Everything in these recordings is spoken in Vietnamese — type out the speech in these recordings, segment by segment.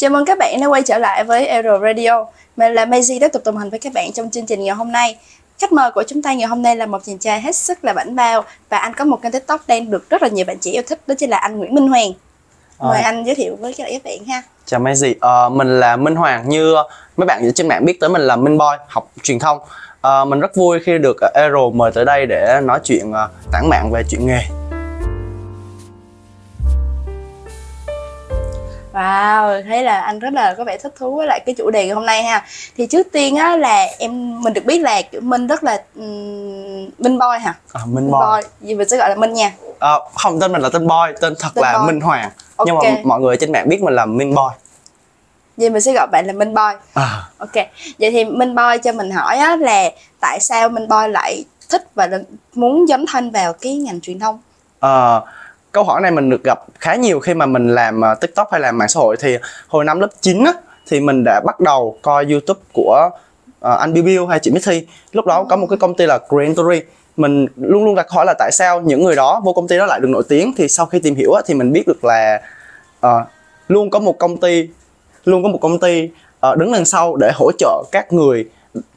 Chào mừng các bạn đã quay trở lại với Aero Radio. Mình là Maisie tiếp tục đồng hành với các bạn trong chương trình ngày hôm nay. Khách mời của chúng ta ngày hôm nay là một chàng trai hết sức là bảnh bao và anh có một kênh TikTok đang được rất là nhiều bạn trẻ yêu thích đó chính là anh Nguyễn Minh Hoàng. Mời Rồi. anh giới thiệu với các bạn ha. Chào gì, ờ, mình là Minh Hoàng như mấy bạn trên mạng biết tới mình là Minh Boy học truyền thông Ờ, mình rất vui khi được Aero mời tới đây để nói chuyện tản mạn về chuyện nghề Wow, thấy là anh rất là có vẻ thích thú với lại cái chủ đề ngày hôm nay ha. Thì trước tiên á là em mình được biết là kiểu Minh rất là um, Minh Boy hả? à, Minh Minh Boy Boy, vì mình sẽ gọi là Minh nha. Ờ, không tên mình là tên Boy, tên thật Tên là Boy. Minh Hoàng nhưng mà mọi người trên mạng biết mình là Minh Boy Vậy mình sẽ gọi bạn là Minh Boy. à, Ok, vậy thì Minh Boy cho mình hỏi á, là tại sao Minh Boy lại thích và muốn dấn thân vào cái ngành truyền thông? ờ, Câu hỏi này mình được gặp khá nhiều khi mà mình làm ờ, TikTok hay làm mạng xã hội thì hồi năm lớp 9 á, thì mình đã bắt đầu coi YouTube của uh, anh Bill Bill hay chị Mithy lúc đó có một cái công ty là Green Story mình luôn luôn đặt hỏi là tại sao những người đó vô công ty đó lại được nổi tiếng? Thì sau khi tìm hiểu á, thì mình biết được là uh, luôn có một công ty luôn có một công ty uh, đứng đằng sau để hỗ trợ các người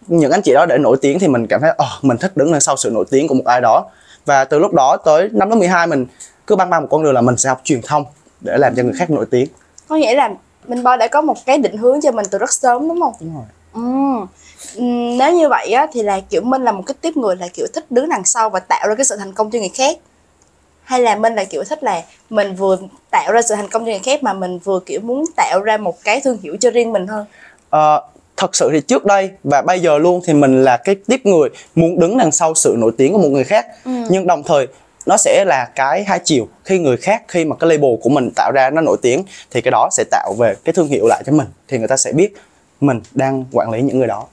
những anh chị đó để nổi tiếng thì mình cảm thấy ờ mình thích đứng đằng sau sự nổi tiếng của một ai đó. Và từ lúc đó tới năm lớp 12 mình cứ băng băng một con đường là mình sẽ học truyền thông để làm cho người khác nổi tiếng. Có nghĩa là Minh Boy đã có một cái định hướng cho mình từ rất sớm đúng không? đúng rồi. Ừm. Ừm, Nếu như vậy á, thì là kiểu Minh là một cái tiếp người là kiểu thích đứng đằng sau và tạo ra cái sự thành công cho người khác? Hay là Minh là kiểu thích là mình vừa tạo ra sự thành công cho người khác mà mình vừa kiểu muốn tạo ra một cái thương hiệu cho riêng mình hơn? Ờ, thật sự thì trước đây và bây giờ luôn thì mình là cái tiếp người muốn đứng đằng sau sự nổi tiếng của một người khác. Nhưng đồng thời nó sẽ là cái hai chiều khi người khác khi mà cái label của mình tạo ra nó nổi tiếng thì cái đó sẽ tạo về cái thương hiệu lại cho mình thì người ta sẽ biết mình đang quản lý những người đó.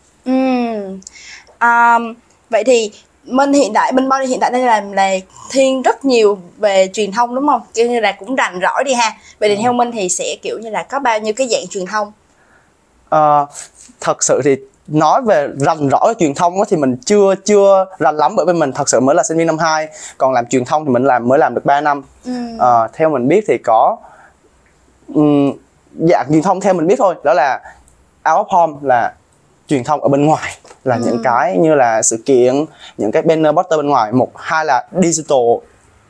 Um, vậy thì Minh hiện tại Minh Boy hiện tại đang làm là thiên rất nhiều về truyền thông đúng không? Kiểu như là cũng rành rỏi đi ha. Vậy thì theo Minh thì sẽ kiểu như là có bao nhiêu cái dạng truyền thông? Ờ, thật sự thì nói về rành rõ về truyền thông thì mình chưa chưa rành lắm bởi vì mình thật sự mới là sinh viên năm 2 còn làm truyền thông thì mình làm mới làm được 3 năm Ừm. Ờ, theo mình biết thì có um, dạng truyền thông theo mình biết thôi đó là out of home là truyền thông ở bên ngoài là những cái như là sự kiện những cái banner poster bên ngoài một hai là digital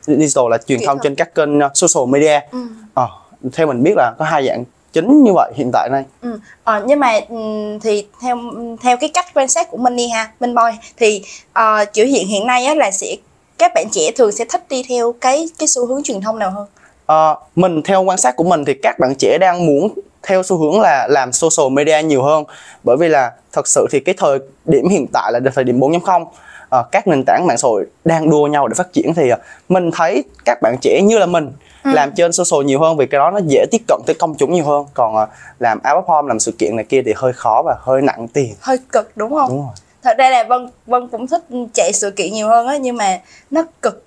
digital là truyền thông thuật. trên các kênh uh, social media Ừm. Ờ, theo mình biết là có hai dạng chính như vậy hiện tại đây Ừ. Ờ, nhưng mà ừm, thì theo theo cái cách quan sát của Minh đi ha, Minh Boy thì ờ, kiểu hiện hiện nay á là sẽ các bạn trẻ thường sẽ thích đi theo cái cái xu hướng truyền thông nào hơn? Ờ, mình theo quan sát của mình thì các bạn trẻ đang muốn theo xu hướng là làm social media nhiều hơn. Bởi vì là thật sự thì cái thời điểm hiện tại là thời điểm 4.0 ờ, các nền tảng mạng xã hội đang đua nhau để phát triển thì ờ, mình thấy các bạn trẻ như là mình làm trên social nhiều hơn vì cái đó nó dễ tiếp cận tới công chúng nhiều hơn. Còn ờ, làm out home làm sự kiện này kia thì hơi khó và hơi nặng tiền. Hơi cực đúng không? đúng rồi. Thật ra là Vân Vân cũng thích chạy sự kiện nhiều hơn á nhưng mà nó cực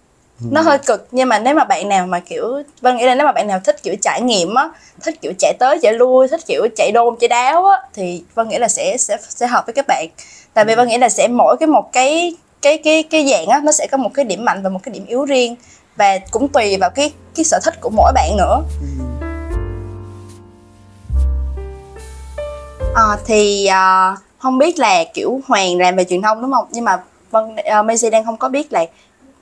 nó hơi cực nhưng mà nếu mà bạn nào mà kiểu Vân nghĩ là nếu mà bạn nào thích kiểu trải nghiệm á thích kiểu chạy tới chạy lui thích kiểu chạy đôn chạy đáo á thì Vân nghĩ là sẽ sẽ sẽ hợp với các bạn. Tại vì Vân nghĩ là sẽ mỗi cái một cái cái cái cái dạng á nó sẽ có một cái điểm mạnh và một cái điểm yếu riêng. Và cũng tùy vào cái cái sở thích của mỗi bạn nữa. À, thì à, không biết là kiểu Hoàng làm về truyền thông đúng không? Nhưng mà Vân uh, Macy đang không có biết là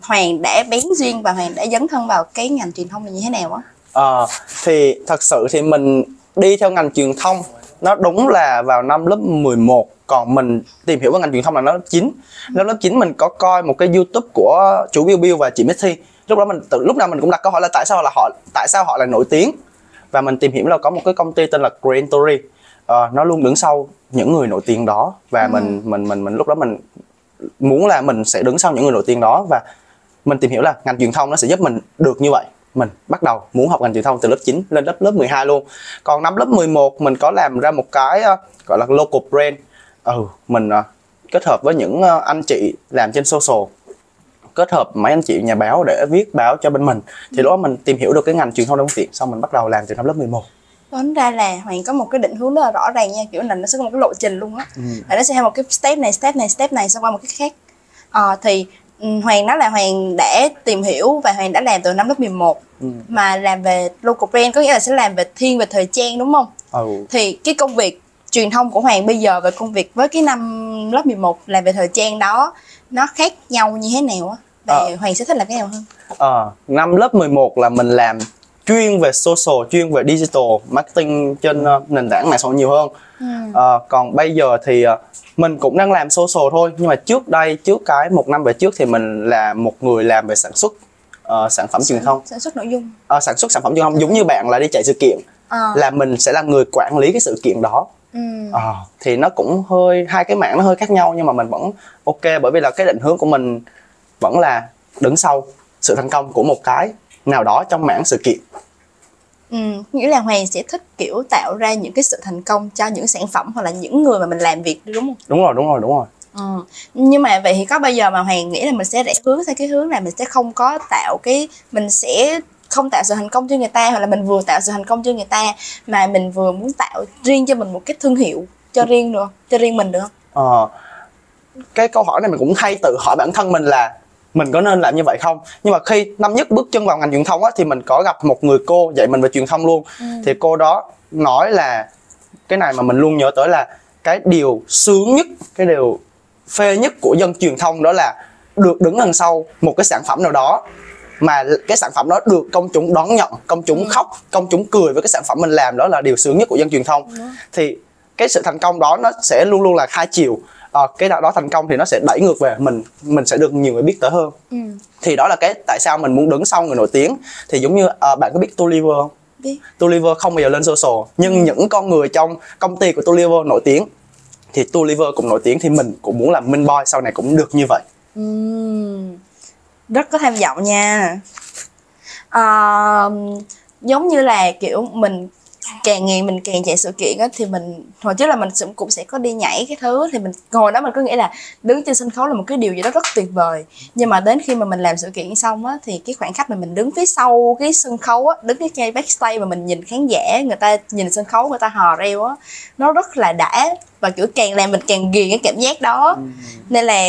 Hoàng đã bén duyên và Hoàng đã dấn thân vào cái ngành truyền thông này như thế nào á? Ờ, thì thật sự thì mình đi theo ngành truyền thông nó đúng là vào năm lớp 11 còn mình tìm hiểu về ngành truyền thông là nó lớp 9 năm lớp 9 mình có coi một cái youtube của chủ Bill Bill và chị Missy. Lúc đó mình từ lúc nào mình cũng đặt câu hỏi là tại sao là họ tại sao họ lại nổi tiếng? Và mình tìm hiểu là có một cái công ty tên là Green Story Ờ, nó luôn đứng sau những người nổi tiếng đó. Và mình mình mình mình lúc đó mình muốn là mình sẽ đứng sau những người nổi tiếng đó. Và mình tìm hiểu là ngành truyền thông nó sẽ giúp mình được như vậy. Mình bắt đầu muốn học ngành truyền thông từ lớp 9 lên lớp lớp 12 luôn. Còn năm lớp 11 mình có làm ra một cái ờ, gọi là local brand. Ừ mình ờ, kết hợp với những ờ, anh chị làm trên social. Kết hợp mấy anh chị nhà báo để viết báo cho bên mình. Thì lúc đó mình tìm hiểu được cái ngành truyền thông đa phương tiện xong mình bắt đầu làm từ năm lớp 11 Tính ra là Hoàng có một cái định hướng rất là rõ ràng nha Kiểu là nó sẽ có một cái lộ trình luôn á. Ừ. Là nó sẽ theo một cái step này, step này, step này Xong qua một cái khác. Ờ thì Hoàng nói là Hoàng đã tìm hiểu và Hoàng đã làm từ năm lớp 11 Ừ. mà làm về local brand có nghĩa là sẽ làm về thiên về thời trang đúng không? ừ. Thì cái công việc truyền thông của Hoàng bây giờ về công việc với cái năm lớp 11 làm về thời trang đó nó khác nhau như thế nào á? Và Ờ. Hoàng sẽ thích làm cái nào hơn? Ờ, năm lớp 11 là mình làm chuyên về social, chuyên về digital marketing trên ờ, nền tảng mạng xã hội nhiều hơn. Ừ. Ờ, còn bây giờ thì ờ, mình cũng đang làm social thôi nhưng mà trước đây trước cái một năm về trước thì mình là một người làm về sản xuất ờ, sản phẩm truyền thông Sản xuất nội dung. Ờ, sản xuất sản phẩm truyền thông giống như bạn là đi chạy sự kiện Ờ. là mình sẽ là người quản lý cái sự kiện đó Ừ. Ờ, thì nó cũng hơi hai cái mảng nó hơi khác nhau nhưng mà mình vẫn ok bởi vì là cái định hướng của mình vẫn là đứng sau sự thành công của một cái nào đó trong mảng sự kiện Ừ, nghĩa là Hoàng sẽ thích kiểu tạo ra những cái sự thành công cho những sản phẩm hoặc là những người mà mình làm việc đúng không? đúng rồi đúng rồi đúng rồi Ừ. Nhưng mà vậy thì có bao giờ mà Hoàng nghĩ là mình sẽ rẽ hướng theo cái hướng là mình sẽ không có tạo cái mình sẽ không tạo sự thành công cho người ta hoặc là mình vừa tạo sự thành công cho người ta mà mình vừa muốn tạo riêng cho mình một cái thương hiệu cho riêng được cho riêng mình được không? Ờ, cái câu hỏi này mình cũng hay tự hỏi bản thân mình là mình có nên làm như vậy không? Nhưng mà khi năm nhất bước chân vào ngành truyền thông á, thì mình có gặp một người cô dạy mình về truyền thông luôn. Thì cô đó nói là cái này mà mình luôn nhớ tới là cái điều sướng nhất cái điều phê nhất của dân truyền thông đó là được đứng đằng sau một cái sản phẩm nào đó mà cái sản phẩm đó được công chúng đón nhận công chúng khóc công chúng cười với cái sản phẩm mình làm đó là điều sướng nhất của dân truyền thông. Thì cái sự thành công đó nó sẽ luôn luôn là hai chiều Ờ, cái nào đó thành công thì nó sẽ đẩy ngược về mình mình sẽ được nhiều người biết tới hơn. Ừ. thì đó là cái tại sao mình muốn đứng sau người nổi tiếng. Thì giống như ờ, bạn có biết Tulliver không? Biết. Tulliver không bao giờ lên social. Nhưng những con người trong công ty của Tulliver nổi tiếng thì Tulliver cũng nổi tiếng thì mình cũng muốn làm minh boy sau này cũng được như vậy. Ừm, rất có tham vọng nha. Ờ, giống như là kiểu mình càng ngày mình càng chạy sự kiện á thì mình hồi trước là mình cũng sẽ có đi nhảy cái thứ thì mình hồi đó mình cứ nghĩ là đứng trên sân khấu là một cái điều gì đó rất tuyệt vời. Nhưng mà đến khi mà mình làm sự kiện xong á thì cái khoảnh khắc mà mình đứng phía sau cái sân khấu á đứng cái ngay backstage mà mình nhìn khán giả người ta nhìn sân khấu người ta hò reo á nó rất là đã. Và kiểu càng làm mình càng ghiền cái cảm giác đó. Nên là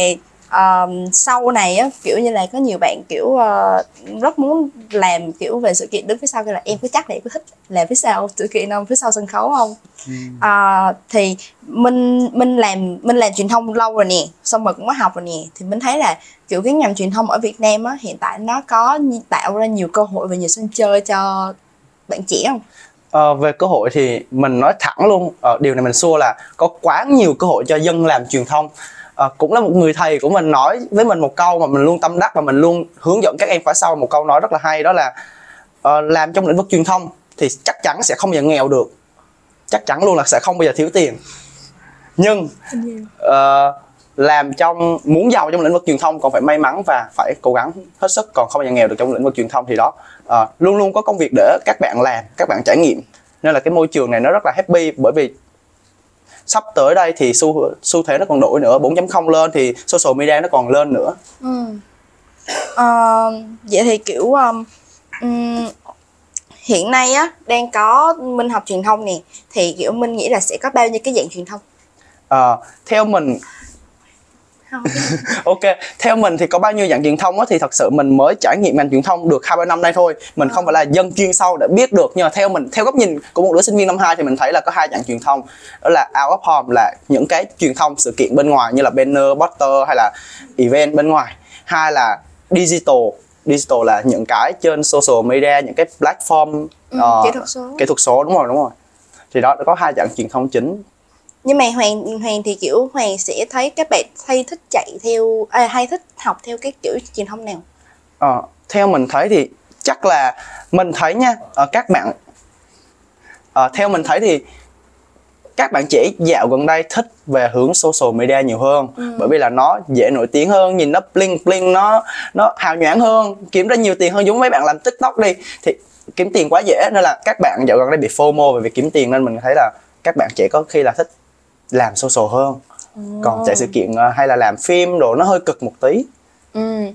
um, sau này á kiểu như là có nhiều bạn kiểu uh, rất muốn làm kiểu về sự kiện đứng phía sau kia là em có chắc là em có thích làm phía sau sự kiện không? Phía sau sân khấu không? Ờ, thì mình mình làm mình làm truyền thông lâu rồi nè xong rồi cũng có học rồi nè. Thì mình thấy là kiểu cái ngành truyền thông ở Việt Nam á hiện tại nó có tạo ra nhiều cơ hội và nhiều sân chơi cho bạn trẻ không? Ờ, về cơ hội thì mình nói thẳng luôn ờ, điều này mình xua là có quá nhiều cơ hội cho dân làm truyền thông à, cũng là một người thầy của mình nói với mình một câu mà mình luôn tâm đắc và mình luôn hướng dẫn các em khóa sau. Một câu nói rất là hay đó là à, làm trong lĩnh vực truyền thông thì chắc chắn sẽ không bao giờ nghèo được. Chắc chắn luôn là sẽ không bao giờ thiếu tiền. Nhưng ờ, làm trong muốn giàu trong lĩnh vực truyền thông còn phải may mắn và phải cố gắng hết sức còn không bao giờ nghèo được trong lĩnh vực truyền thông thì đó. Ờ, luôn luôn có công việc để các bạn làm các bạn trải nghiệm. Nên là cái môi trường này nó rất là happy bởi vì sắp tới đây thì xu xu thế nó còn đổi nữa 4.0 lên thì social media nó còn lên nữa Ừ. Ờ, vậy thì kiểu um, hiện nay á đang có Minh học truyền thông nè thì kiểu Minh nghĩ là sẽ có bao nhiêu cái dạng truyền thông Ờ, theo mình ok theo mình thì có bao nhiêu dạng truyền thông á thì thật sự mình mới trải nghiệm ngành truyền thông được hai ba năm nay thôi. Mình không phải là dân chuyên sâu để biết được nhưng mà theo mình theo góc nhìn của một đứa sinh viên năm 2 thì mình thấy là có hai dạng truyền thông. Đó là out of home là những cái truyền thông sự kiện bên ngoài như là banner poster hay là event bên ngoài. Hai là digital digital là những cái trên social media những cái platform Ừ, ờ, kỹ thuật số. kỹ thuật số đúng rồi đúng rồi. Thì đó có hai dạng truyền thông chính nhưng mà Hoàng Hoàng thì kiểu Hoàng sẽ thấy các bạn hay thích chạy theo à, hay thích học theo cái kiểu truyền thông nào? Ờ, theo mình thấy thì chắc là mình thấy nha ờ, các bạn ờ, theo mình thấy thì các bạn trẻ dạo gần đây thích về hướng social media nhiều hơn. Bởi vì là nó dễ nổi tiếng hơn nhìn nó bling bling nó nó hào nhoáng hơn kiếm ra nhiều tiền hơn. Giống mấy bạn làm tiktok đi thì kiếm tiền quá dễ. Nên là các bạn dạo gần đây bị fomo về việc kiếm tiền nên mình thấy là các bạn trẻ có khi là thích làm social hơn. Còn chạy sự kiện ờ, hay là làm phim đồ nó hơi cực một tí. Ừ.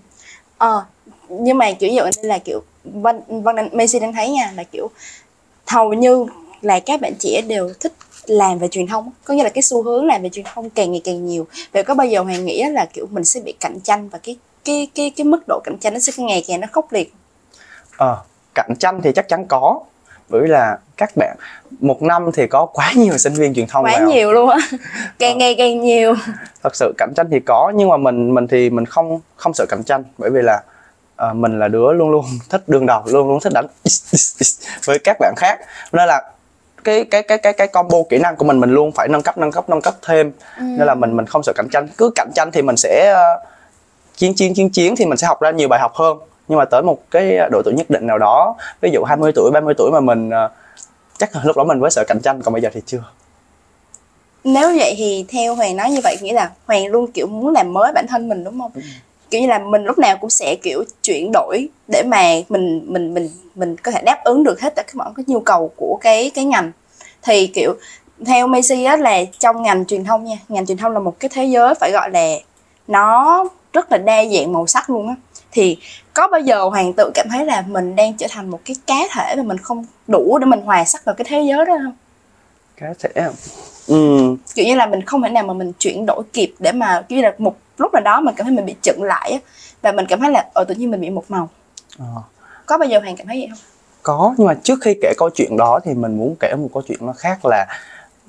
Ờ nhưng mà kiểu dạo đây là kiểu văn văn đang Messi đang thấy nha là kiểu hầu như là các bạn trẻ đều thích làm về truyền thông có nghĩa là cái xu hướng làm về truyền thông càng ngày càng nhiều. Vậy có bao giờ hoàng nghĩ là kiểu mình sẽ bị cạnh tranh và cái cái cái cái mức độ cạnh tranh nó sẽ ngày càng nó khốc liệt? Ờ, cạnh tranh thì chắc chắn có bởi vì là các bạn một năm thì có quá nhiều sinh viên truyền thông quá vào. nhiều luôn á. Càng Ờ. ngày càng nhiều. Thật sự cạnh tranh thì có nhưng mà mình mình thì mình không không sợ cạnh tranh. Bởi vì là ờ, mình là đứa luôn luôn thích đương đầu luôn luôn thích đánh với các bạn khác. Nên là cái cái cái cái cái combo kỹ năng của mình mình luôn phải nâng cấp nâng cấp nâng cấp thêm. Nên là mình mình không sợ cạnh tranh. Cứ cạnh tranh thì mình sẽ ờ, chiến chiến chiến chiến thì mình sẽ học ra nhiều bài học hơn nhưng mà tới một cái độ tuổi nhất định nào đó ví dụ 20 tuổi 30 tuổi mà mình ờ, chắc là lúc đó mình mới sợ cạnh tranh còn bây giờ thì chưa. Nếu vậy thì theo hoàng nói như vậy nghĩa là hoàng luôn kiểu muốn làm mới bản thân mình đúng không? Kiểu như là mình lúc nào cũng sẽ kiểu chuyển đổi để mà mình mình mình mình có thể đáp ứng được hết tất cả mọi cái nhu cầu của cái cái ngành. Thì kiểu theo Messi á là trong ngành truyền thông nha ngành truyền thông là một cái thế giới phải gọi là nó rất là đa dạng màu sắc luôn á. Thì có bao giờ hoàng tự cảm thấy là mình đang trở thành một cái cá thể mà mình không đủ để mình hòa sắc vào cái thế giới đó không? Cái sẽ Ừm, kiểu như là mình không thể nào mà mình chuyển đổi kịp để mà kiểu như là một lúc nào đó mình cảm thấy mình bị chững lại và mình cảm thấy là ở tự nhiên mình bị một màu. Ờ. có bao giờ hoàng cảm thấy vậy không? Có nhưng mà trước khi kể câu chuyện đó thì mình muốn kể một câu chuyện nó khác là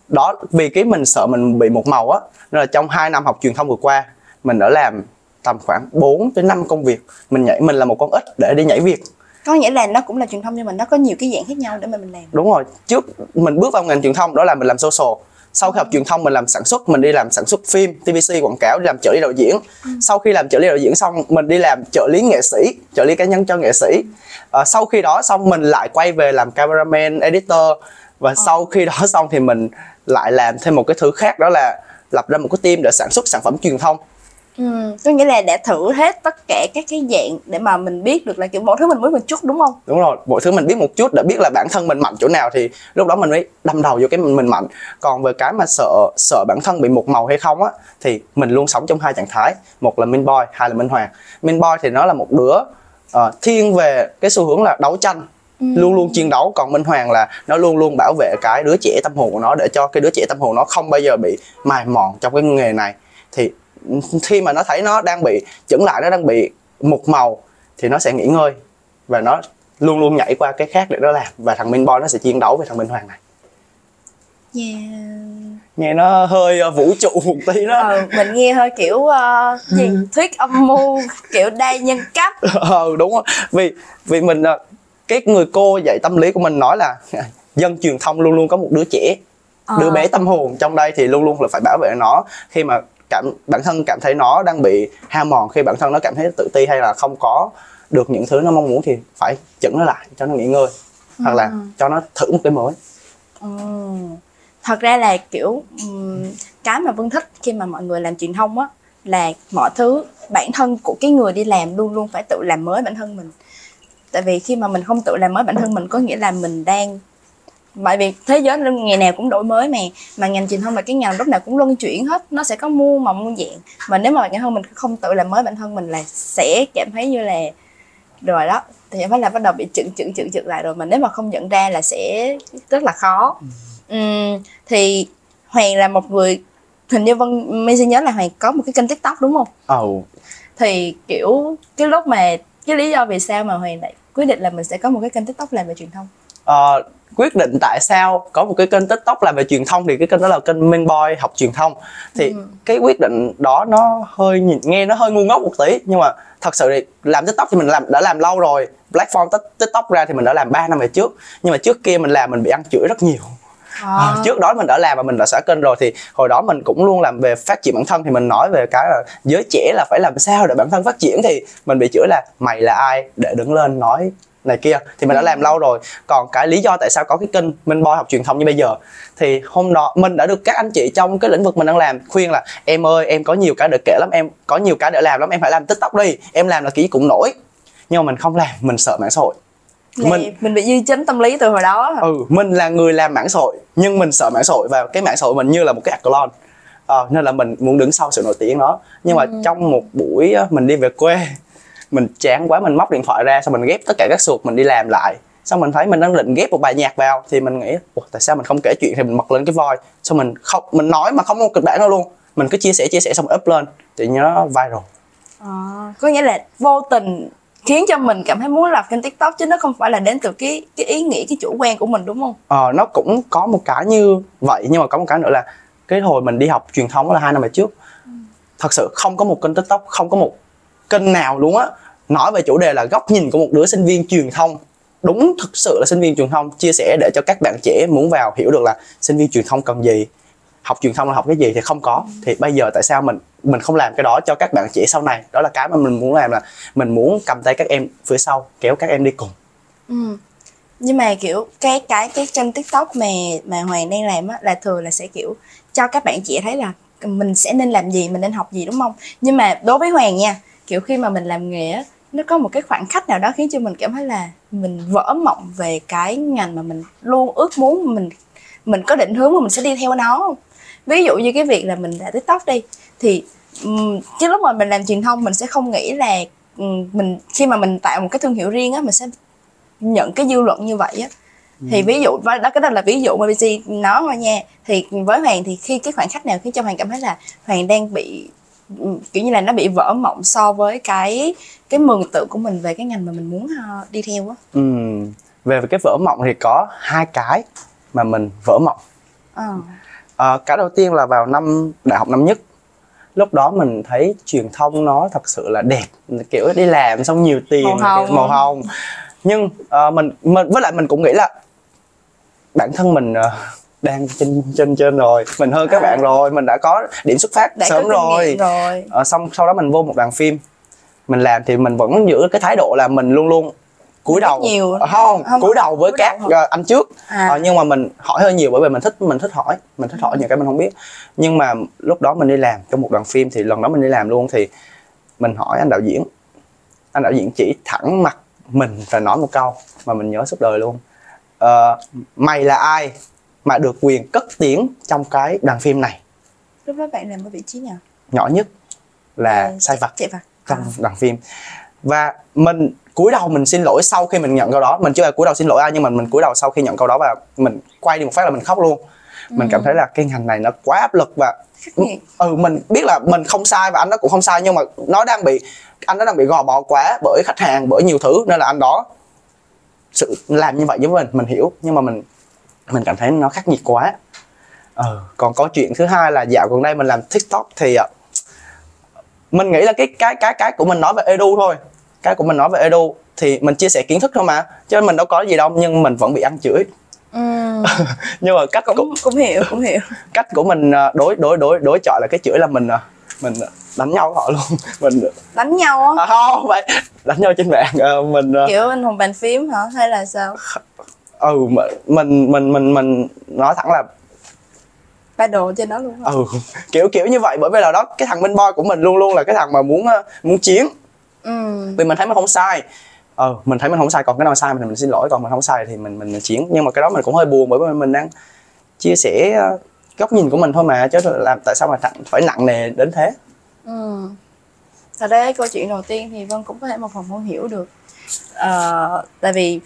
đó vì cái mình sợ mình bị một màu á nên là trong 2 năm học truyền thông vừa qua mình đã làm tầm khoảng 4 tới 5 công việc. Mình nhảy mình là một con ếch để đi nhảy việc. Có nghĩa là nó cũng là truyền thông nhưng mà nó có nhiều cái dạng khác nhau để mà mình làm. Đúng rồi. Trước mình bước vào ngành truyền thông đó là mình làm social. Sau khi học truyền thông mình làm sản xuất mình đi làm sản xuất phim tvc quảng cáo đi làm trợ lý đạo diễn. Sau khi làm trợ lý đạo diễn xong mình đi làm trợ lý nghệ sĩ trợ lý cá nhân cho nghệ sĩ. Ờ, sau khi đó xong mình lại quay về làm cameraman editor. Và sau khi đó xong thì mình lại làm thêm một cái thứ khác đó là lập ra một cái team để sản xuất sản phẩm truyền thông ừ, có nghĩa là đã thử hết tất cả các cái dạng để mà mình biết được là kiểu mỗi thứ mình mới một chút đúng không? Đúng rồi mọi thứ mình biết một chút để biết là bản thân mình mạnh chỗ nào thì lúc đó mình mới đâm đầu vô cái mình, mình mạnh. Còn về cái mà sợ sợ bản thân bị một màu hay không á thì mình luôn sống trong hai trạng thái. Một là minh boy hai là minh hoàng. Minh boy thì nó là một đứa ờ, thiên về cái xu hướng là đấu tranh luôn luôn chiến đấu. Còn minh hoàng là nó luôn luôn bảo vệ cái đứa trẻ tâm hồn của nó để cho cái đứa trẻ tâm hồn nó không bao giờ bị mài mòn trong cái nghề này. Thì khi mà nó thấy nó đang bị chững lại nó đang bị một màu thì nó sẽ nghỉ ngơi và nó luôn luôn nhảy qua cái khác để nó làm. Và thằng Minh Boy nó sẽ chiến đấu với thằng Minh Hoàng này. Yeah. nghe nó hơi ờ, vũ trụ một tí đó. Ờ, mình nghe hơi kiểu uh, gì thuyết âm mưu kiểu đa nhân cấp ờ đúng rồi. Vì vì mình ờ, cái người cô dạy tâm lý của mình nói là dân truyền thông luôn luôn có một đứa trẻ đứa bé tâm hồn trong đây thì luôn luôn là phải bảo vệ nó. Khi mà cảm bản thân cảm thấy nó đang bị hao mòn khi bản thân nó cảm thấy tự ti hay là không có được những thứ nó mong muốn thì phải chững nó lại cho nó nghỉ ngơi. Hoặc là cho nó thử một cái mới. Ừ. thật ra là kiểu cái mà vân thích khi mà mọi người làm truyền thông á là mọi thứ bản thân của cái người đi làm luôn luôn phải tự làm mới bản thân mình. Tại vì khi mà mình không tự làm mới bản thân mình có nghĩa là mình đang bởi vì thế giới ngày nào cũng đổi mới mà mà ngành truyền thông là cái ngành lúc nào cũng luân chuyển hết nó sẽ có muôn màu muôn dạng. Mà nếu mà bản thân mình không tự làm mới bản thân mình là sẽ cảm thấy như là rồi đó thì phải là bắt đầu bị chững chững chững chững lại rồi mà nếu mà không nhận ra là sẽ rất là khó. Ừm, thì Hoàng là một người hình như Vân Messi nhớ là Hoàng có một cái kênh tiktok đúng không? Ồ. Thì kiểu cái lúc mà cái lý do vì sao mà Hoàng lại quyết định là mình sẽ có một cái kênh tiktok làm về truyền thông? Ờ, quyết định tại sao có một cái kênh tiktok làm về truyền thông thì cái kênh đó là kênh main boy học truyền thông. Thì cái quyết định đó nó hơi nhìn nghe nó hơi ngu ngốc một tí nhưng mà thật sự thì làm tiktok thì mình làm đã làm lâu rồi. Platform Tik- tiktok ra thì mình đã làm 3 năm về trước nhưng mà trước kia mình làm mình bị ăn chửi rất nhiều. Ờ, trước đó mình đã làm và mình đã xóa kênh rồi thì hồi đó mình cũng luôn làm về phát triển bản thân thì mình nói về cái là giới trẻ là phải làm sao để bản thân phát triển thì mình bị chửi là mày là ai? Để đứng lên nói này kia thì mình đã làm lâu rồi. Còn cái lý do tại sao có cái kênh Minh Boy học truyền thông như bây giờ thì hôm đó mình đã được các anh chị trong cái lĩnh vực mình đang làm khuyên là em ơi em có nhiều cái để kể lắm em có nhiều cái để làm lắm em phải làm tiktok đi em làm là gì cũng nổi. Nhưng mà mình không làm mình sợ mạng xã hội. Là mình- mình, bị dư chấn tâm lý từ hồi đó ừ mình là người làm mạng xã hội nhưng mình sợ mạng xã hội và cái mạng xã hội mình như là một cái clone ờ, nên là mình muốn đứng sau sự nổi tiếng đó. Nhưng mà trong một buổi á, mình đi về quê mình chán quá mình móc điện thoại ra xong mình ghép tất cả các suột mình đi làm lại. Xong mình thấy mình đang định ghép một bài nhạc vào thì mình nghĩ Ủa, tại sao mình không kể chuyện? Thì mình bật lên cái voice xong mình không mình nói mà không có kịch bản đâu luôn. Mình cứ chia sẻ chia sẻ xong up lên thì nó viral. Ờ, có nghĩa là vô tình khiến cho mình cảm thấy muốn làm kênh tiktok chứ nó không phải là đến từ cái cái ý nghĩ cái chủ quan của mình đúng không? Ờ, nó cũng có một cái như vậy nhưng mà có một cái nữa là cái hồi mình đi học truyền thống là hai năm về trước. Thật sự không có một kênh tiktok không có một kênh nào luôn á, nói về chủ đề là góc nhìn của một đứa sinh viên truyền thông. Đúng thực sự là sinh viên truyền thông, chia sẻ để cho các bạn trẻ muốn vào hiểu được là sinh viên truyền thông cần gì. Học truyền thông là học cái gì thì không có. Thì bây giờ tại sao mình mình không làm cái đó cho các bạn trẻ sau này? Đó là cái mà mình muốn làm là mình muốn cầm tay các em phía sau, kéo các em đi cùng. Ừ. nhưng mà, kiểu, cái cái cái kênh tiktok mà mà hoàng đang làm á là thường là sẽ, kiểu, cho các bạn trẻ thấy là mình sẽ nên làm gì, mình nên học gì, đúng không? Nhưng mà đối với hoàng nha kiểu khi mà mình làm nghề á nó có một cái khoảng khách nào đó khiến cho mình cảm thấy là mình vỡ mộng về cái ngành mà mình luôn ước muốn mình mình có định hướng mà mình sẽ đi theo nó. Không ví dụ như cái việc là mình là tiktok đi thì cái lúc mà mình làm truyền thông mình sẽ không nghĩ là mình khi mà mình tạo một cái thương hiệu riêng á mình sẽ nhận cái dư luận như vậy á. Thì ví dụ đó cái đó là ví dụ mà BBC nói thôi nha. Thì với Hoàng thì khi cái khoảnh khắc nào khiến cho Hoàng cảm thấy là Hoàng đang bị kiểu như là nó bị vỡ mộng so với cái cái mường tượng của mình về cái ngành mà mình muốn uh, đi theo á ừ. về cái vỡ mộng thì có hai cái mà mình vỡ mộng ờ. à, cái đầu tiên là vào năm đại học năm nhất lúc đó mình thấy truyền thông nó thật sự là đẹp kiểu đi làm xong nhiều tiền Màu hồng. màu hồng nhưng uh, mình mình với lại mình cũng nghĩ là bản thân mình uh, đang trên trên trên rồi. Mình hơn các À. bạn rồi mình đã có điểm xuất phát đã sớm rồi. rồi. Ờ, xong sau đó mình vô một đoàn phim. Mình làm thì mình vẫn giữ cái thái độ là mình luôn luôn cúi đầu. nhiều. Ờ, không, Không, cúi đầu với các đầu ờ, anh trước. À. Ờ, nhưng mà mình hỏi hơi nhiều bởi vì mình thích mình thích hỏi mình thích hỏi những cái mình không biết. Nhưng mà lúc đó mình đi làm trong một đoàn phim thì lần đó mình đi làm luôn thì mình hỏi anh đạo diễn. Anh đạo diễn chỉ thẳng mặt mình và nói một câu mà mình nhớ suốt đời luôn. Ờ, mày là ai mà được quyền cất tiếng trong cái đoàn phim này. Lúc đó bạn làm ở vị trí nào? Nhỏ nhất là À, sai vặt chạy vặt. trong à. đoàn phim. Và mình cúi đầu mình xin lỗi sau khi mình nhận câu đó. Mình chưa phải cúi đầu xin lỗi ai nhưng mà mình cúi đầu sau khi nhận câu đó và mình quay đi một phát là mình khóc luôn. Mình cảm thấy là cái ngành này nó quá áp lực và ừ mình biết là mình không sai và anh đó cũng không sai nhưng mà nó đang bị anh đó đang bị gò bó quá bởi khách hàng bởi nhiều thứ nên là anh đó sự làm như vậy với mình mình hiểu. Nhưng mà mình mình cảm thấy nó khắc nghiệt quá. Ờ còn có chuyện thứ hai là dạo gần đây mình làm tiktok thì ờ, mình nghĩ là cái cái cái cái của mình nói về edu thôi. Cái của mình nói về edu thì mình chia sẻ kiến thức thôi mà chứ mình đâu có gì đâu nhưng mình vẫn bị ăn chửi. Ừ. nhưng mà cách của, cũng cũng hiểu cũng hiểu. Cách của mình ờ, đối đối đối đối chọi là cái chửi là mình ờ, mình đánh nhau họ luôn. Mình đánh nhau á? À, không phải đánh nhau trên mạng mình kiểu anh hùng bàn phím hả? Hay là sao ừ mình mình mình mình, nói thẳng là battle trên đó luôn hả? ừ kiểu kiểu như vậy. Bởi vì là đó cái thằng minh boy của mình luôn luôn là cái thằng mà muốn ờ, muốn chiến. Ừ. Vì mình thấy mình không sai. Ờ mình thấy mình không sai. Còn cái nào sai mình thì mình xin lỗi. Còn mình không sai thì mình mình, mình chiến. Nhưng mà cái đó mình cũng hơi buồn bởi vì mình đang chia sẻ ờ, góc nhìn của mình thôi mà. Chứ làm tại sao mà thẳng- phải nặng nề đến thế? Ừ. Thật ra câu chuyện đầu tiên thì vân cũng có thể một phần không hiểu được. Ờ, tại vì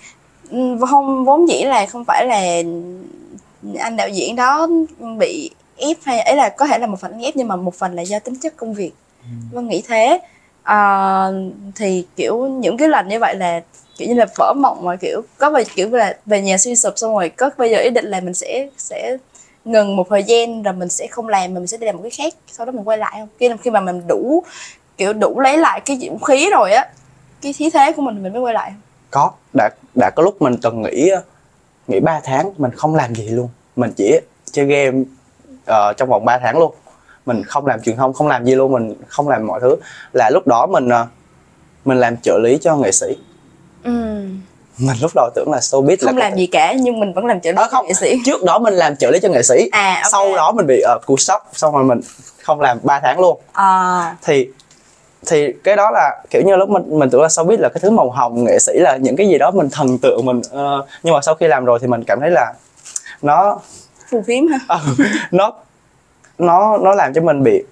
không vốn dĩ là không phải là anh đạo diễn đó bị ép hay ấy là có thể là một phần ép nhưng mà một phần là do tính chất công việc. Vân nghĩ thế. Ờ, thì kiểu những cái lần như vậy là kiểu như là vỡ mộng mà kiểu có về kiểu là về nhà suy sụp xong rồi có bây giờ ý định là mình sẽ sẽ ngừng một thời gian rồi mình sẽ không làm mà mình sẽ đi làm một cái khác sau đó mình quay lại không? Khi khi mà mình đủ kiểu đủ lấy lại cái dũng khí rồi á cái khí thế của mình mình mới quay lại? Có đã đã có lúc mình từng nghỉ nghỉ 3 tháng mình không làm gì luôn. Mình chỉ chơi game ờ, trong vòng 3 tháng luôn. Mình không làm truyền thông không làm gì luôn mình không làm mọi thứ. Là lúc đó mình ờ, mình làm trợ lý cho nghệ sĩ. Ừ. mình lúc đầu tưởng là showbiz là không cái- làm gì cả nhưng mình vẫn làm trợ lý Ờ, không nghệ sĩ. trước đó mình làm trợ lý cho nghệ sĩ. À ok. sau đó mình bị uh, cú sốc xong rồi mình không làm 3 tháng luôn. À, thì thì cái đó là kiểu như lúc mình mình tưởng là showbiz là cái thứ màu hồng nghệ sĩ là những cái gì đó mình thần tượng mình ờ, nhưng mà sau khi làm rồi thì mình cảm thấy là nó phù phiếm ha ờ, nó nó nó làm cho mình bị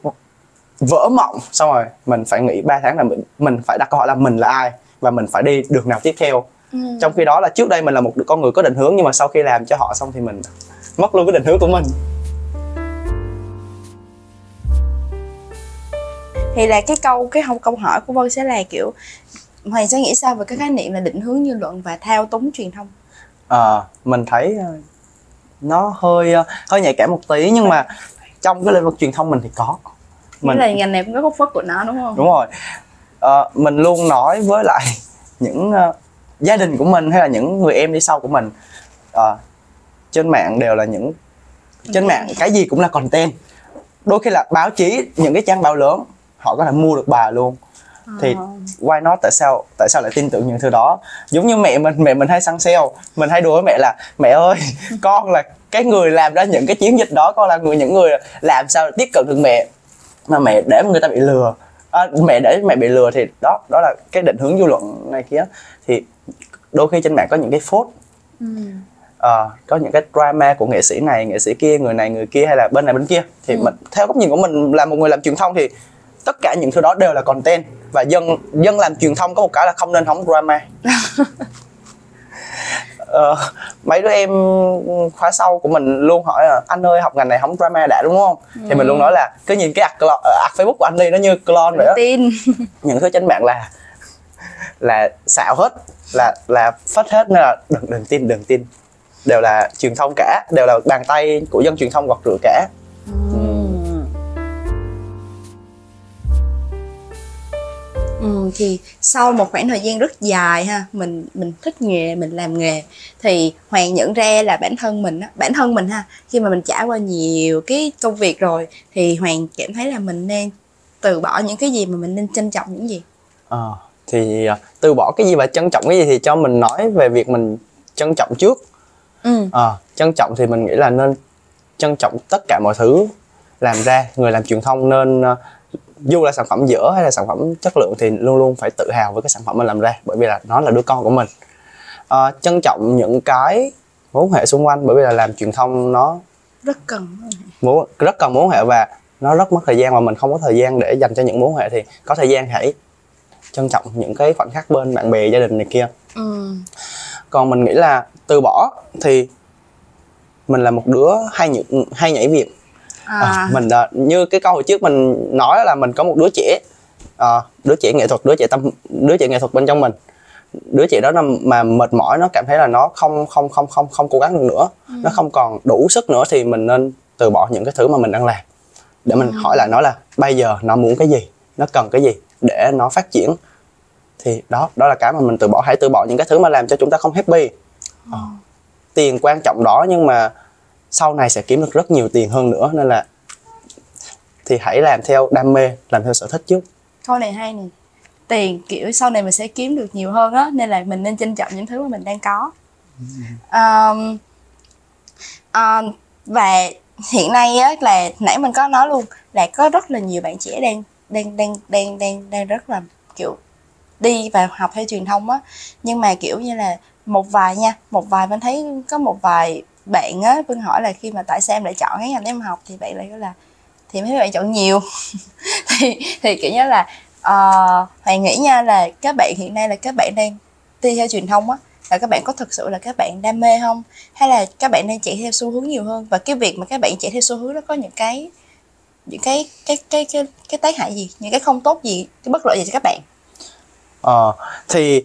vỡ mộng. Xong rồi mình phải nghĩ 3 tháng là mình mình phải đặt câu hỏi là mình là ai và mình phải đi đường nào tiếp theo. Ừ. trong khi đó là trước đây mình là một con người có định hướng nhưng mà sau khi làm cho họ xong thì mình mất luôn cái định hướng của mình thì là cái câu cái câu câu hỏi của vân sẽ là kiểu hoàng sẽ nghĩ sao về cái khái niệm là định hướng dư luận và thao túng truyền thông? Ờ, mình thấy ờ, nó hơi ờ, hơi nhạy cảm một tí nhưng mà trong cái lĩnh vực truyền thông mình thì có. Mình mình là ngành này cũng có góc khuất của nó đúng không? Đúng rồi. Ờ, mình luôn nói với lại những ờ, gia đình của mình hay là những người em đi sau của mình ờ, trên mạng đều là những trên mạng cái gì cũng là content. Đôi khi là báo chí những cái trang báo lớn họ có thể mua được bài luôn. Thì Ờ. why not? Tại sao tại sao lại tin tưởng những thứ đó? Giống như mẹ mình mẹ mình hay săn sale. Mình hay đùa với mẹ là mẹ ơi con là cái người làm ra những cái chiến dịch đó con là người những người làm sao tiếp cận được mẹ. Mà mẹ để mà người ta bị lừa. À, mẹ để mẹ bị lừa thì đó đó là cái định hướng dư luận này kia. Thì đôi khi trên mạng có những cái phốt. Ừ. Ờ, có những cái drama của nghệ sĩ này nghệ sĩ kia người này người kia hay là bên này bên kia. Thì Ừ. mình theo góc nhìn của mình là một người làm truyền thông thì tất cả những thứ đó đều là content. Và dân dân làm truyền thông có một cái là không nên hóng drama. Ờ, mấy đứa em khóa sau của mình luôn hỏi là anh ơi học ngành này hóng drama đã đúng không? Thì mình luôn nói là cứ nhìn cái ạc, ạc facebook của anh đi nó như clone vậy đó tin. Những thứ trên mạng là là xạo hết là là phết hết nên là đừng đừng tin đừng tin. Đều là truyền thông cả đều là bàn tay của dân truyền thông gọt rửa cả. Ừ, thì sau một khoảng thời gian rất dài ha mình mình thích nghề mình làm nghề thì hoàng nhận ra là bản thân mình á bản thân mình ha khi mà mình trải qua nhiều cái công việc rồi thì hoàng cảm thấy là mình nên từ bỏ những cái gì mà mình nên trân trọng những gì? Ờ, thì à, từ bỏ cái gì và trân trọng cái gì thì cho mình nói về việc mình trân trọng trước. Ừ. Ờ, trân trọng thì mình nghĩ là nên trân trọng tất cả mọi thứ làm ra người làm truyền thông nên ờ, dù là sản phẩm dở hay là sản phẩm chất lượng thì luôn luôn phải tự hào với cái sản phẩm mình làm ra bởi vì là nó là đứa con của mình. Ờ, trân trọng những cái mối quan hệ xung quanh bởi vì là làm truyền thông nó rất cần mối rất cần mối quan hệ và nó rất mất thời gian và mình không có thời gian để dành cho những mối quan hệ thì có thời gian hãy trân trọng những cái khoảnh khắc bên bạn bè gia đình này kia. Ừ. Còn mình nghĩ là từ bỏ thì mình là một đứa hay nhảy, hay nhảy việc à, à, mình à, như cái câu hồi trước mình nói là mình có một đứa trẻ à, đứa trẻ nghệ thuật đứa trẻ tâm đứa trẻ nghệ thuật bên trong mình. Đứa trẻ đó nó mà mệt mỏi nó cảm thấy là nó không không không không không cố gắng được nữa nó không còn đủ sức nữa thì mình nên từ bỏ những cái thứ mà mình đang làm. Để mình hỏi lại nó là bây giờ nó muốn cái gì? Nó cần cái gì để nó phát triển? Thì đó đó là cái mà mình từ bỏ. Hãy từ bỏ những cái thứ mà làm cho chúng ta không happy. Ờ. tiền quan trọng đó nhưng mà sau này sẽ kiếm được rất nhiều tiền hơn nữa nên là thì hãy làm theo đam mê làm theo sở thích trước. Câu này hay nè. Tiền kiểu sau này mình sẽ kiếm được nhiều hơn á nên là mình nên trân trọng những thứ mà mình đang có. Um, um, và hiện nay á là nãy mình có nói luôn là có rất là nhiều bạn trẻ đang đang đang đang đang đang rất là kiểu đi và học theo truyền thông á. Nhưng mà kiểu như là một vài nha một vài mình thấy có một vài bạn á vân hỏi là khi mà tại sao em lại chọn cái ngành em học thì bạn lại nói là thì mấy bạn chọn nhiều. Thì thì kiểu như là ờ, uh, hoàng nghĩ nha là các bạn hiện nay là các bạn đang đi theo truyền thông á là các bạn có thực sự là các bạn đam mê không? Hay là các bạn đang chạy theo xu hướng nhiều hơn? Và cái việc mà các bạn chạy theo xu hướng nó có những cái những cái cái cái cái cái tác hại gì? Những cái không tốt gì cái bất lợi gì cho các bạn? Ờ, thì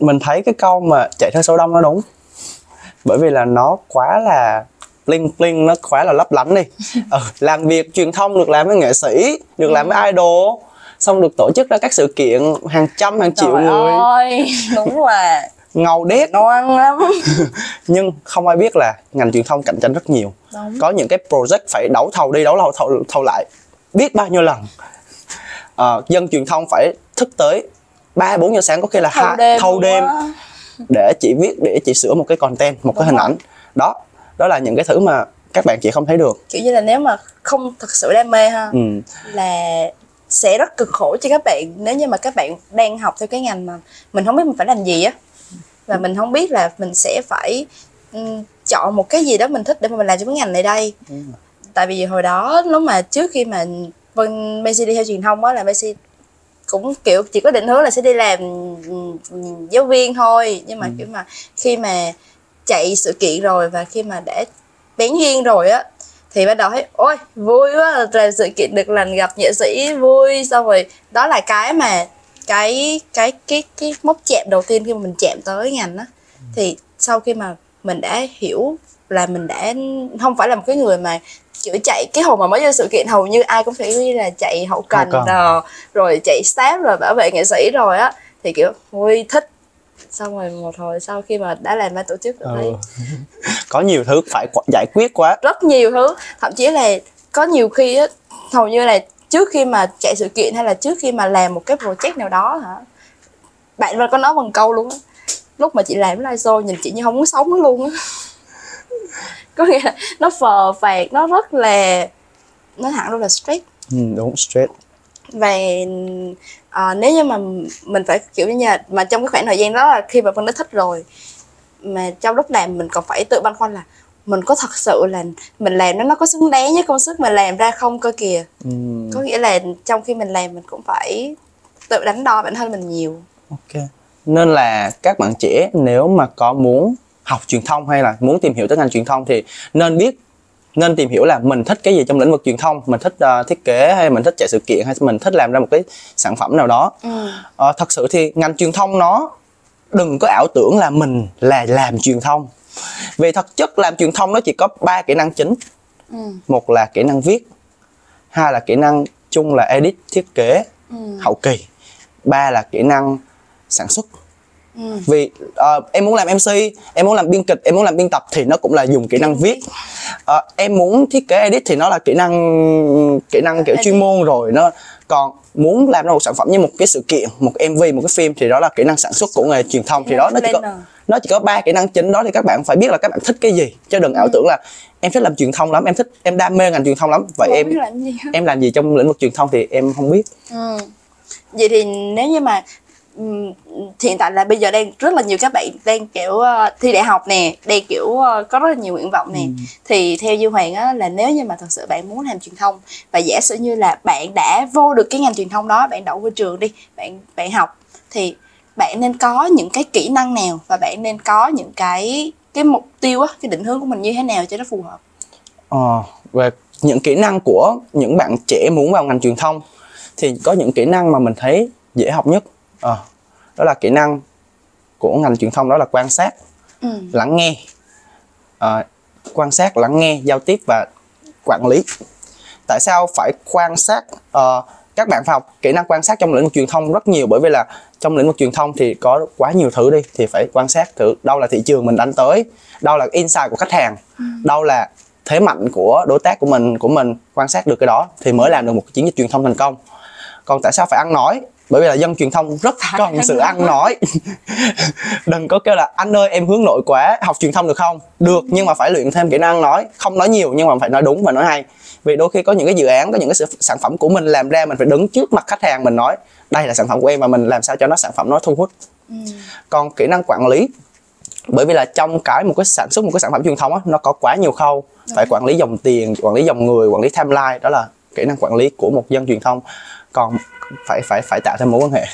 mình thấy cái câu mà chạy theo số đông nó đúng bởi vì là nó quá là bling bling nó quá là lấp lánh đi. Ừ, làm việc truyền thông được làm với nghệ sĩ được làm với idol xong được tổ chức ra các sự kiện hàng trăm hàng triệu Trời người. ơi đúng là ngầu đét ngoan lắm. Nhưng không ai biết là ngành truyền thông cạnh tranh rất nhiều. Đúng. Có những cái project phải đấu thầu đi đấu thầu thầu, thầu lại biết bao nhiêu lần. Ờ, dân truyền thông phải thức tới ba bốn giờ sáng có khi là thâu hai đêm thâu đêm. á. Để chỉ viết để chỉ sửa một cái content một Đúng cái hình rồi. ảnh. Đó đó là những cái thứ mà các bạn chỉ không thấy được. Kiểu như là nếu mà không thực sự đam mê ha ừ. là sẽ rất cực khổ cho các bạn. Nếu như mà các bạn đang học theo cái ngành mà mình không biết mình phải làm gì á và mình không biết là mình sẽ phải ừm, chọn một cái gì đó mình thích để mà mình làm cho cái ngành này đây. Tại vì hồi đó lúc mà trước khi mà Vân Messi đi theo truyền thông á là Messi cũng kiểu chỉ có định hướng là sẽ đi làm ừm, giáo viên thôi. Nhưng mà kiểu mà khi mà chạy sự kiện rồi và khi mà đã bén duyên rồi á thì bắt đầu thấy ôi vui quá làm sự kiện được lần gặp nghệ sĩ vui. Xong rồi đó là cái mà cái cái cái cái mốc chạm đầu tiên khi mà mình chạm tới ngành á. Thì sau khi mà mình đã hiểu là mình đã không phải là một cái người mà chữa chạy cái hồi mà mới vô sự kiện hầu như ai cũng phải ghi là chạy hậu cần, Hậu cần. rồi, rồi chạy staff rồi bảo vệ nghệ sĩ rồi á. Thì kiểu vui thích. Xong rồi một hồi sau khi mà đã làm ban tổ chức thấy ừ. có nhiều thứ phải giải quyết quá. Rất nhiều thứ. Thậm chí là có nhiều khi á hầu như là trước khi mà chạy sự kiện hay là trước khi mà làm một cái project nào đó hả? Bạn có nói bằng câu luôn á. Lúc mà chị làm live show nhìn chị như không muốn sống luôn á có nghĩa là nó phờ phạt nó rất là nó thẳng luôn là stress. Ừ, đúng stress. Và à, nếu như mà mình phải kiểu như là mà trong cái khoảng thời gian đó là khi mà mình đã thích rồi mà trong lúc làm mình còn phải tự băn khoăn là mình có thật sự là mình làm nó nó có xứng đáng với công sức mình làm ra không cơ kìa. Ừ, có nghĩa là trong khi mình làm mình cũng phải tự đánh đo bản thân mình nhiều. Ok. Nên là các bạn trẻ nếu mà có muốn học truyền thông hay là muốn tìm hiểu tới ngành truyền thông thì nên biết nên tìm hiểu là mình thích cái gì trong lĩnh vực truyền thông mình thích ờ, thiết kế hay mình thích chạy sự kiện hay mình thích làm ra một cái sản phẩm nào đó ừ. Ờ, thật sự thì ngành truyền thông nó đừng có ảo tưởng là mình là làm truyền thông vì thực chất làm truyền thông nó chỉ có ba kỹ năng chính Ừ. một là kỹ năng viết hai là kỹ năng chung là edit thiết kế Ừ. hậu kỳ ba là kỹ năng sản xuất Ừ. vì ờ, em muốn làm mc em muốn làm biên kịch em muốn làm biên tập thì nó cũng là dùng kỹ năng viết. Ờ, em muốn thiết kế edit thì nó là kỹ năng kỹ năng kiểu chuyên môn rồi nó còn muốn làm ra một sản phẩm như một cái sự kiện một mv một cái phim thì đó là kỹ năng sản xuất của nghề truyền thông. Thì đó nó chỉ có nó chỉ có ba kỹ năng chính đó thì các bạn phải biết là các bạn thích cái gì. Chứ đừng ảo tưởng là em thích làm truyền thông lắm em thích em đam mê ngành truyền thông lắm. Vậy Không em làm em làm gì trong lĩnh vực truyền thông thì em không biết. Ừ. Vậy thì nếu như mà hiện tại là bây giờ đang rất là nhiều các bạn đang kiểu ờ, thi đại học nè, đang kiểu ờ, có rất là nhiều nguyện vọng nè. Thì theo Duy Hoàng á là nếu như mà thật sự bạn muốn làm truyền thông và giả sử như là bạn đã vô được cái ngành truyền thông đó, bạn đậu vô trường đi, bạn bạn học thì bạn nên có những cái kỹ năng nào và bạn nên có những cái cái mục tiêu á, cái định hướng của mình như thế nào cho nó phù hợp. Ờ, về những kỹ năng của những bạn trẻ muốn vào ngành truyền thông thì có những kỹ năng mà mình thấy dễ học nhất Ờ, đó là kỹ năng của ngành truyền thông đó là quan sát Ừ. lắng nghe. Ờ, quan sát lắng nghe giao tiếp và quản lý. Tại sao phải quan sát? Ờ, các bạn phải học kỹ năng quan sát trong lĩnh vực truyền thông rất nhiều bởi vì là trong lĩnh vực truyền thông thì có quá nhiều thứ đi thì phải quan sát thử đâu là thị trường mình đánh tới đâu là insight của khách hàng đâu là thế mạnh của đối tác của mình của mình quan sát được cái đó thì mới làm được một chiến dịch truyền thông thành công. Còn tại sao phải ăn nói bởi vì là dân truyền thông rất Phải cần sự ăn nói. Đừng có kêu là anh ơi em hướng nội quá học truyền thông được không? Được nhưng mà phải luyện thêm kỹ năng ăn nói. Không nói nhiều nhưng mà phải nói đúng và nói hay. Vì đôi khi có những cái dự án có những cái sản phẩm của mình làm ra mình phải đứng trước mặt khách hàng mình nói đây là sản phẩm của em và mình làm sao cho nó sản phẩm nó thu hút. Ừ. còn kỹ năng quản lý bởi vì là trong cái một cái sản xuất một cái sản phẩm truyền thông á nó có quá nhiều khâu. Phải quản lý dòng tiền quản lý dòng người quản lý timeline đó là kỹ năng quản lý của một dân truyền thông. Còn phải phải phải tạo thêm mối quan hệ.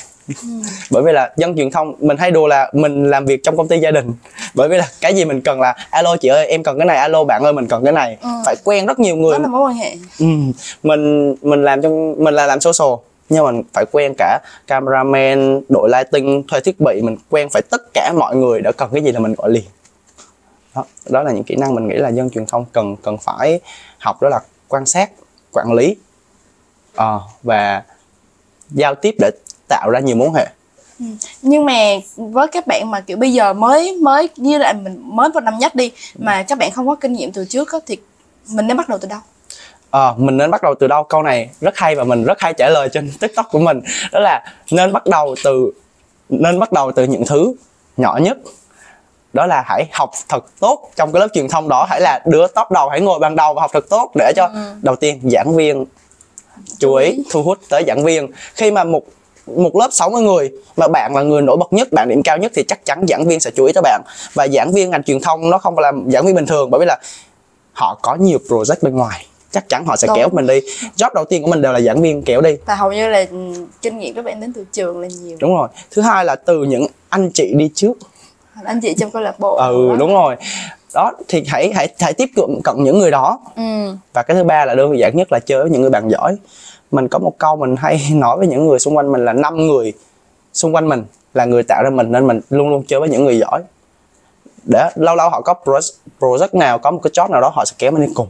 Bởi vì là dân truyền thông mình hay đùa là mình làm việc trong công ty gia đình. Bởi vì là cái gì mình cần là alo chị ơi em cần cái này alo bạn ơi mình cần cái này. Ừ. phải quen rất nhiều người. Đó là mối quan hệ. Ừ, mình mình làm trong mình là làm social nhưng mà mình phải quen cả cameraman đội lighting thuê thiết bị mình quen phải tất cả mọi người đã cần cái gì là mình gọi liền. Đó, đó là những kỹ năng mình nghĩ là dân truyền thông cần cần phải học đó là quan sát quản lý. Ờ, và giao tiếp để tạo ra nhiều mối hệ. Nhưng mà với các bạn mà kiểu bây giờ mới mới như là mình mới vào năm nhất đi mà các bạn không có kinh nghiệm từ trước á, thì mình nên bắt đầu từ đâu? Ờ, mình nên bắt đầu từ đâu? Câu này rất hay và mình rất hay trả lời trên tiktok của mình. Đó là nên bắt đầu từ nên bắt đầu từ những thứ nhỏ nhất. Đó là hãy học thật tốt trong cái lớp truyền thông đó. Hãy là đứa top đầu hãy ngồi ban đầu và học thật tốt để cho đầu tiên giảng viên chú ý thu hút tới giảng viên. Khi mà một một lớp 60 người mà bạn là người nổi bật nhất bạn điểm cao nhất thì chắc chắn giảng viên sẽ chú ý tới bạn. Và giảng viên ngành truyền thông nó không phải là giảng viên bình thường bởi vì là họ có nhiều project bên ngoài. Chắc chắn họ sẽ Đúng. kéo mình đi. Job đầu tiên của mình đều là giảng viên kéo đi. Và hầu như là ừ, kinh nghiệm các bạn đến từ trường là nhiều. Đúng rồi. Thứ hai là từ những anh chị đi trước. Anh chị trong câu lạc bộ ừ đúng rồi đó thì hãy hãy hãy tiếp cận cận những người đó. Ừ. Và cái thứ ba là đơn giản nhất là chơi với những người bạn giỏi. Mình có một câu mình hay nói với những người xung quanh mình là năm người xung quanh mình là người tạo ra mình nên mình luôn luôn chơi với những người giỏi. Để lâu lâu họ có project, nào có một cái job nào đó họ sẽ kéo mình đi cùng.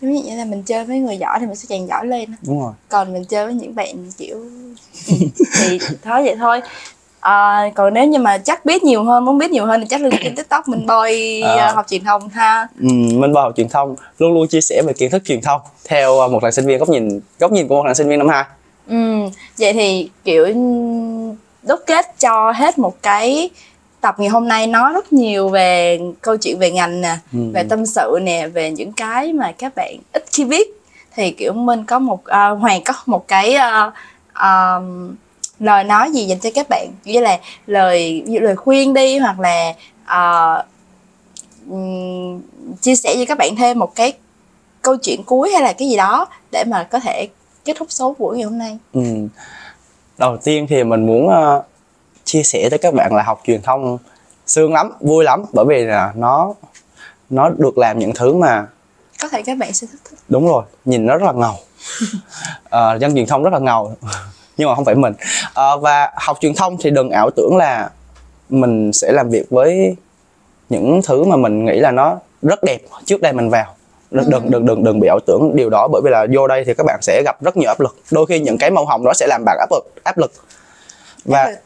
Giống như vậy là mình chơi với người giỏi thì mình sẽ càng giỏi lên đúng rồi. Còn mình chơi với những bạn kiểu thì thôi vậy thôi à, còn nếu như mà chắc biết nhiều hơn muốn biết nhiều hơn thì chắc là trên tiktok mình boy À. à. học truyền thông ha ừ, mình vào học truyền thông luôn luôn chia sẻ về kiến thức truyền thông theo uh, một thằng sinh viên góc nhìn góc nhìn của một thằng sinh viên năm hai ừ vậy thì kiểu đúc kết cho hết một cái tập ngày hôm nay nói rất nhiều về câu chuyện về ngành nè Ừ. về tâm sự nè về những cái mà các bạn ít khi biết thì kiểu mình có một à, hoàng có một cái à, à, lời nói gì dành cho các bạn như là lời lời khuyên đi hoặc là ừm, chia sẻ với các bạn thêm một cái câu chuyện cuối hay là cái gì đó để mà có thể kết thúc số buổi ngày hôm nay Ừ. Đầu tiên thì mình muốn ờ, chia sẻ tới các bạn là học truyền thông sướng lắm, vui lắm bởi vì là nó nó được làm những thứ mà có thể các bạn sẽ thích thích đúng rồi, nhìn nó rất là ngầu. Ờ, dân truyền thông rất là ngầu nhưng mà không phải mình. Ờ, và học truyền thông thì đừng ảo tưởng là mình sẽ làm việc với những thứ mà mình nghĩ là nó rất đẹp trước đây mình vào. Đừng đừng đừng đừng đừng bị ảo tưởng điều đó bởi vì là vô đây thì các bạn sẽ gặp rất nhiều áp lực. Đôi khi những cái màu hồng đó sẽ làm bạn áp lực áp lực và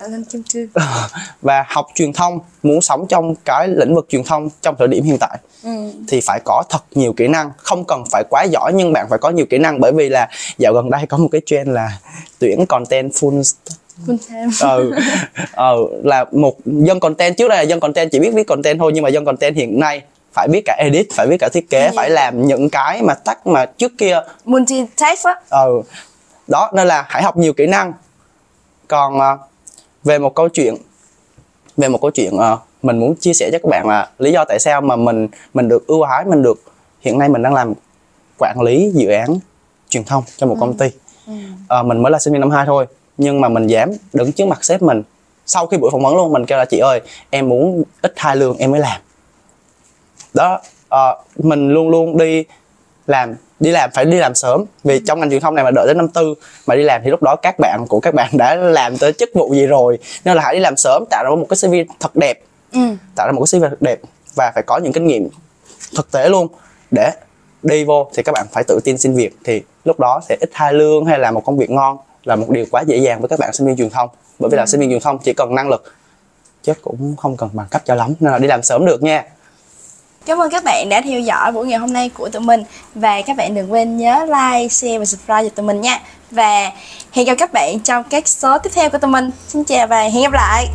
và học truyền thông muốn sống trong cái lĩnh vực truyền thông trong thời điểm hiện tại ừ. thì phải có thật nhiều kỹ năng. Không cần phải quá giỏi nhưng bạn phải có nhiều kỹ năng. Bởi vì là dạo gần đây có một cái trend là tuyển content full full time. Ừ, ừ là một dân content. Trước đây là dân content chỉ biết viết content thôi nhưng mà dân content hiện nay phải biết cả edit phải biết cả thiết kế Ừ. phải làm những cái mà tắt mà trước kia. Multitask á. Ừ. Đó nên là hãy học nhiều kỹ năng. Còn à, về một câu chuyện về một câu chuyện à, mình muốn chia sẻ cho các bạn là lý do tại sao mà mình mình được ưu ái mình được hiện nay mình đang làm quản lý dự án truyền thông cho một công ty. Ừ. Ờ, mình mới là sinh viên năm hai thôi nhưng mà mình dám đứng trước mặt sếp mình sau khi buổi phỏng vấn luôn mình kêu là chị ơi em muốn ít hai lương em mới làm. Đó ờ, mình luôn luôn đi làm đi làm phải đi làm sớm. Vì trong ngành truyền thông này mà đợi đến năm tư mà đi làm thì lúc đó các bạn của các bạn đã làm tới chức vụ gì rồi. Nên là hãy đi làm sớm tạo ra một cái CV thật đẹp. Ừ. tạo ra một cái CV thật đẹp và phải có những kinh nghiệm thực tế luôn. Để đi vô thì các bạn phải tự tin xin việc thì lúc đó sẽ ít hai lương hay là một công việc ngon là một điều quá dễ dàng với các bạn sinh viên truyền thông. Bởi vì là sinh viên truyền thông chỉ cần năng lực chứ cũng không cần bằng cấp cho lắm. Nên là đi làm sớm được nha Cảm ơn các bạn đã theo dõi buổi ngày hôm nay của tụi mình. Và các bạn đừng quên nhớ like, share và subscribe cho tụi mình nha. Và hẹn gặp các bạn trong các số tiếp theo của tụi mình. Xin chào và hẹn gặp lại.